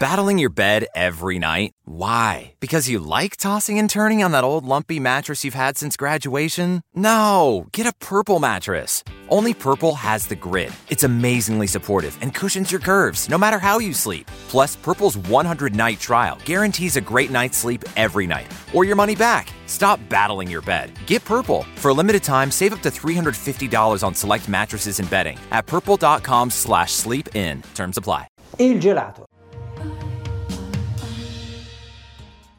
Battling your bed every night? Why? Because you like tossing and turning on that old lumpy mattress you've had since graduation? No! Get a purple mattress. Only Purple has the grid. It's amazingly supportive and cushions your curves, no matter how you sleep. Plus, Purple's 100 night trial guarantees a great night's sleep every night, or your money back. Stop battling your bed. Get Purple. For a limited time, save up to $350 on select mattresses and bedding at purple.com slash sleep in. Terms apply. Il gelato.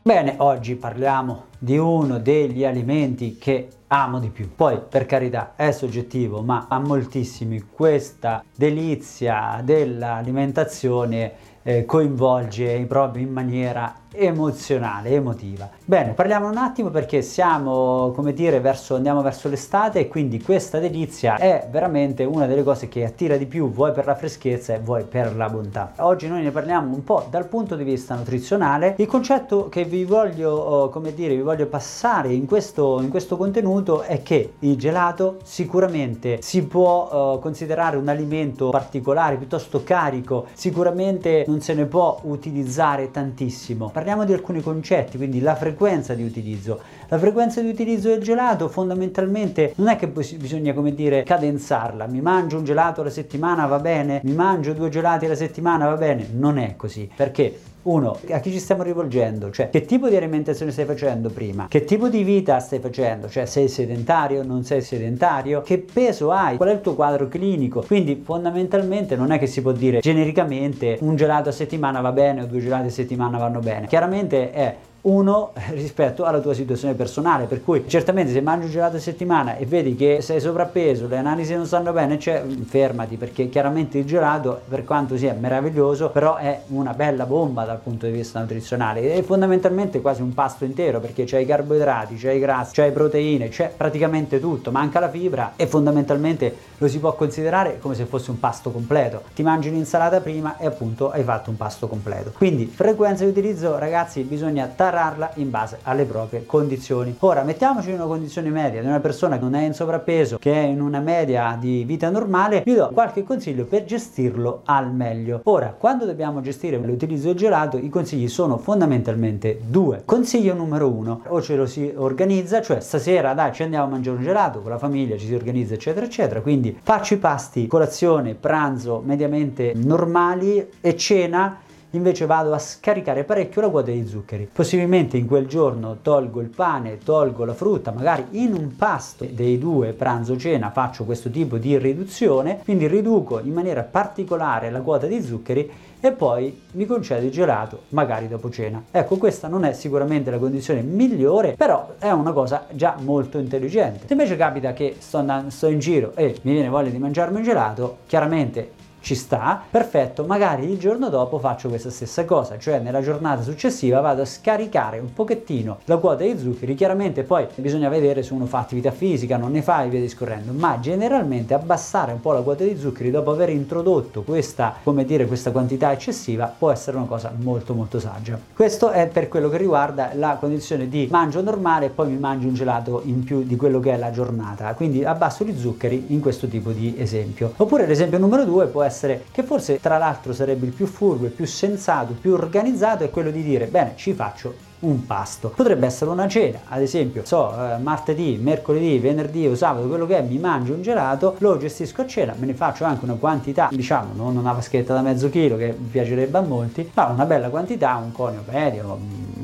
Bene, oggi parliamo di uno degli alimenti che amo di più. Poi, per carità, è soggettivo, ma a moltissimi questa delizia dell'alimentazione eh, coinvolge proprio in maniera emozionale, emotiva. Bene, parliamo un attimo perché siamo, come dire, verso, andiamo verso l'estate e quindi questa delizia è veramente una delle cose che attira di più, vuoi per la freschezza e vuoi per la bontà. Oggi noi ne parliamo un po' dal punto di vista nutrizionale. Il concetto che vi voglio, oh, come dire, vi voglio passare in questo, in questo contenuto è che il gelato sicuramente si può uh, considerare un alimento particolare, piuttosto carico, sicuramente non se ne può utilizzare tantissimo parliamo di alcuni concetti, quindi la frequenza di utilizzo. La frequenza di utilizzo del gelato fondamentalmente non è che bisogna, come dire, cadenzarla. Mi mangio un gelato alla settimana, va bene, mi mangio due gelati alla settimana, va bene. Non è così, perché uno, a chi ci stiamo rivolgendo? Cioè, che tipo di alimentazione stai facendo prima? Che tipo di vita stai facendo? Cioè, sei sedentario? Non sei sedentario? Che peso hai? Qual è il tuo quadro clinico? Quindi, fondamentalmente, non è che si può dire genericamente un gelato a settimana va bene o due gelati a settimana vanno bene. Chiaramente è uno rispetto alla tua situazione personale. Per cui certamente se mangi un gelato a settimana e vedi che sei sovrappeso, le analisi non stanno bene, cioè, fermati perché chiaramente il gelato, per quanto sia meraviglioso, però è una bella bomba dal punto di vista nutrizionale. È fondamentalmente quasi un pasto intero perché c'è i carboidrati, c'è i grassi, c'è le proteine, c'è praticamente tutto, manca la fibra e fondamentalmente lo si può considerare come se fosse un pasto completo. Ti mangi un'insalata prima e appunto hai fatto un pasto completo. Quindi frequenza di utilizzo, ragazzi, bisogna tarare prepararla in base alle proprie condizioni. Ora, mettiamoci in una condizione media di una persona che non è in sovrappeso, che è in una media di vita normale, vi do qualche consiglio per gestirlo al meglio. Ora, quando dobbiamo gestire l'utilizzo del gelato, i consigli sono fondamentalmente due. Consiglio numero uno, o ce lo si organizza, cioè stasera dai ci andiamo a mangiare un gelato con la famiglia, ci si organizza eccetera eccetera, quindi faccio i pasti, colazione, pranzo mediamente normali e cena invece vado a scaricare parecchio la quota di zuccheri. Possibilmente in quel giorno tolgo il pane, tolgo la frutta, magari in un pasto dei due pranzo-cena faccio questo tipo di riduzione, quindi riduco in maniera particolare la quota di zuccheri e poi mi concedo il gelato magari dopo cena. Ecco, questa non è sicuramente la condizione migliore, però è una cosa già molto intelligente. Se invece capita che sto, andando, sto in giro e mi viene voglia di mangiarmi un gelato, chiaramente ci sta, perfetto, magari il giorno dopo faccio questa stessa cosa, cioè nella giornata successiva vado a scaricare un pochettino la quota di zuccheri, chiaramente poi bisogna vedere se uno fa attività fisica, non ne fa e via discorrendo, ma generalmente abbassare un po' la quota di zuccheri dopo aver introdotto questa, come dire, questa quantità eccessiva può essere una cosa molto molto saggia. Questo è per quello che riguarda la condizione di mangio normale e poi mi mangio un gelato in più di quello che è la giornata, quindi abbasso gli zuccheri in questo tipo di esempio. Oppure l'esempio numero due può essere essere, che forse tra l'altro sarebbe il più furbo, il più sensato, il più organizzato, è quello di dire, bene, ci faccio un pasto. Potrebbe essere una cena, ad esempio, so, eh, martedì, mercoledì, venerdì o sabato, quello che è, mi mangio un gelato, lo gestisco a cena, me ne faccio anche una quantità, diciamo, non una vaschetta da mezzo chilo che piacerebbe a molti, ma una bella quantità, un conio medio,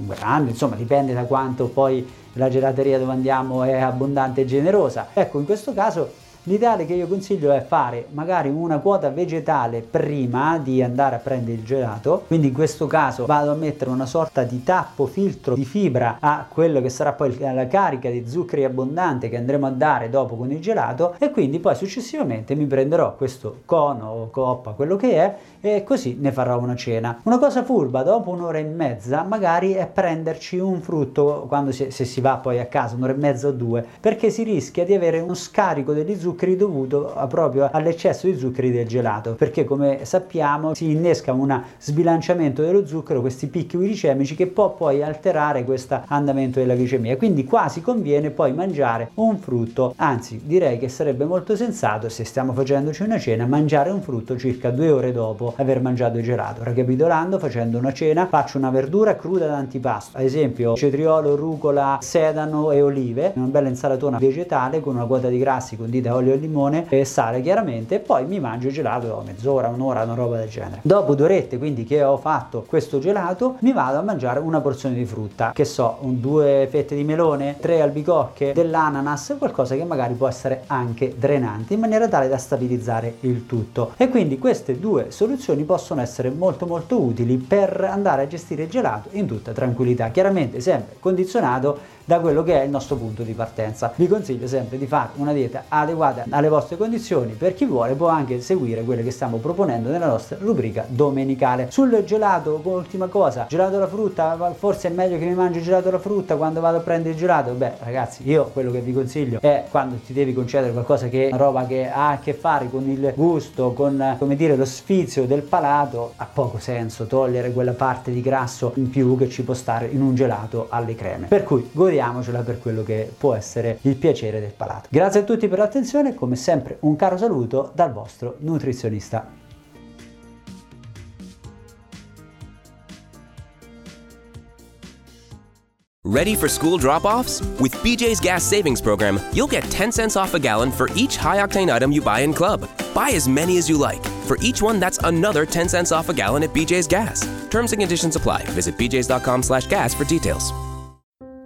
grande, insomma, dipende da quanto poi la gelateria dove andiamo è abbondante e generosa. Ecco, in questo caso L'ideale che io consiglio è fare magari una quota vegetale prima di andare a prendere il gelato, quindi in questo caso vado a mettere una sorta di tappo filtro di fibra a quello che sarà poi la carica di zuccheri abbondante che andremo a dare dopo con il gelato e quindi poi successivamente mi prenderò questo cono o coppa, quello che è, e così ne farò una cena. Una cosa furba, dopo un'ora e mezza magari è prenderci un frutto quando si, se si va poi a casa, un'ora e mezza o due, perché si rischia di avere uno scarico degli zuccheri zuccheri dovuto proprio all'eccesso di zuccheri del gelato, perché come sappiamo si innesca un sbilanciamento dello zucchero, questi picchi glicemici che può poi alterare questo andamento della glicemia. Quindi quasi conviene poi mangiare un frutto, anzi direi che sarebbe molto sensato se stiamo facendoci una cena mangiare un frutto circa due ore dopo aver mangiato il gelato. Ricapitolando, facendo una cena, faccio una verdura cruda d'antipasto, ad esempio cetriolo, rucola, sedano e olive, una bella insalatona vegetale con una quota di grassi condita olio e limone e sale chiaramente, e poi mi mangio il gelato mezz'ora, un'ora, una roba del genere. Dopo due orette, quindi che ho fatto questo gelato, mi vado a mangiare una porzione di frutta, che so, un, due fette di melone, tre albicocche, dell'ananas, qualcosa che magari può essere anche drenante, in maniera tale da stabilizzare il tutto. E quindi queste due soluzioni possono essere molto molto utili per andare a gestire il gelato in tutta tranquillità, chiaramente sempre condizionato da quello che è il nostro punto di partenza. Vi consiglio sempre di fare una dieta adeguata alle vostre condizioni, per chi vuole può anche seguire quelle che stiamo proponendo nella nostra rubrica domenicale. Sul gelato, ultima cosa, gelato alla frutta, forse è meglio che mi mangi gelato alla frutta quando vado a prendere il gelato? Beh ragazzi, io quello che vi consiglio è quando ti devi concedere qualcosa che è roba che ha a che fare con il gusto, con come dire lo sfizio del palato, ha poco senso togliere quella parte di grasso in più che ci può stare in un gelato alle creme. Per cui godiamo godiamocela per quello che può essere il piacere del palato. Grazie a tutti per l'attenzione, come sempre un caro saluto dal vostro nutrizionista. Ready for school drop offs? With BJ's Gas Savings Program, you'll get 10 cents off a gallon for each high octane item you buy in club. Buy as many as you like. For each one, that's another 10 cents off a gallon at BJ's Gas. Terms and conditions apply. Visit bjs.com slash gas for details